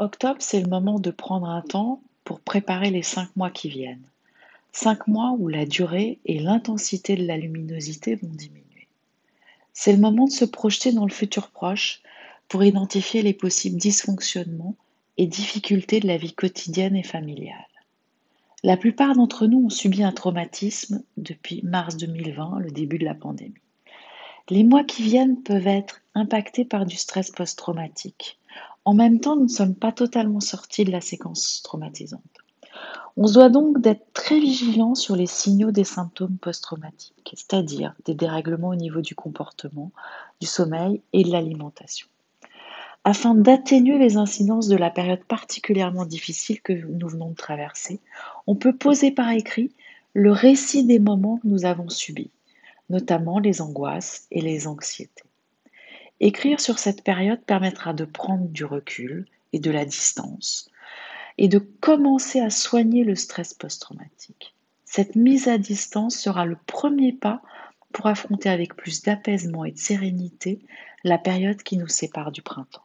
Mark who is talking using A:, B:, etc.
A: Octobre, c'est le moment de prendre un temps pour préparer les cinq mois qui viennent. Cinq mois où la durée et l'intensité de la luminosité vont diminuer. C'est le moment de se projeter dans le futur proche pour identifier les possibles dysfonctionnements et difficultés de la vie quotidienne et familiale. La plupart d'entre nous ont subi un traumatisme depuis mars 2020, le début de la pandémie. Les mois qui viennent peuvent être impactés par du stress post-traumatique. En même temps, nous ne sommes pas totalement sortis de la séquence traumatisante. On doit donc d'être très vigilant sur les signaux des symptômes post-traumatiques, c'est-à-dire des dérèglements au niveau du comportement, du sommeil et de l'alimentation. Afin d'atténuer les incidences de la période particulièrement difficile que nous venons de traverser, on peut poser par écrit le récit des moments que nous avons subis notamment les angoisses et les anxiétés. Écrire sur cette période permettra de prendre du recul et de la distance et de commencer à soigner le stress post-traumatique. Cette mise à distance sera le premier pas pour affronter avec plus d'apaisement et de sérénité la période qui nous sépare du printemps.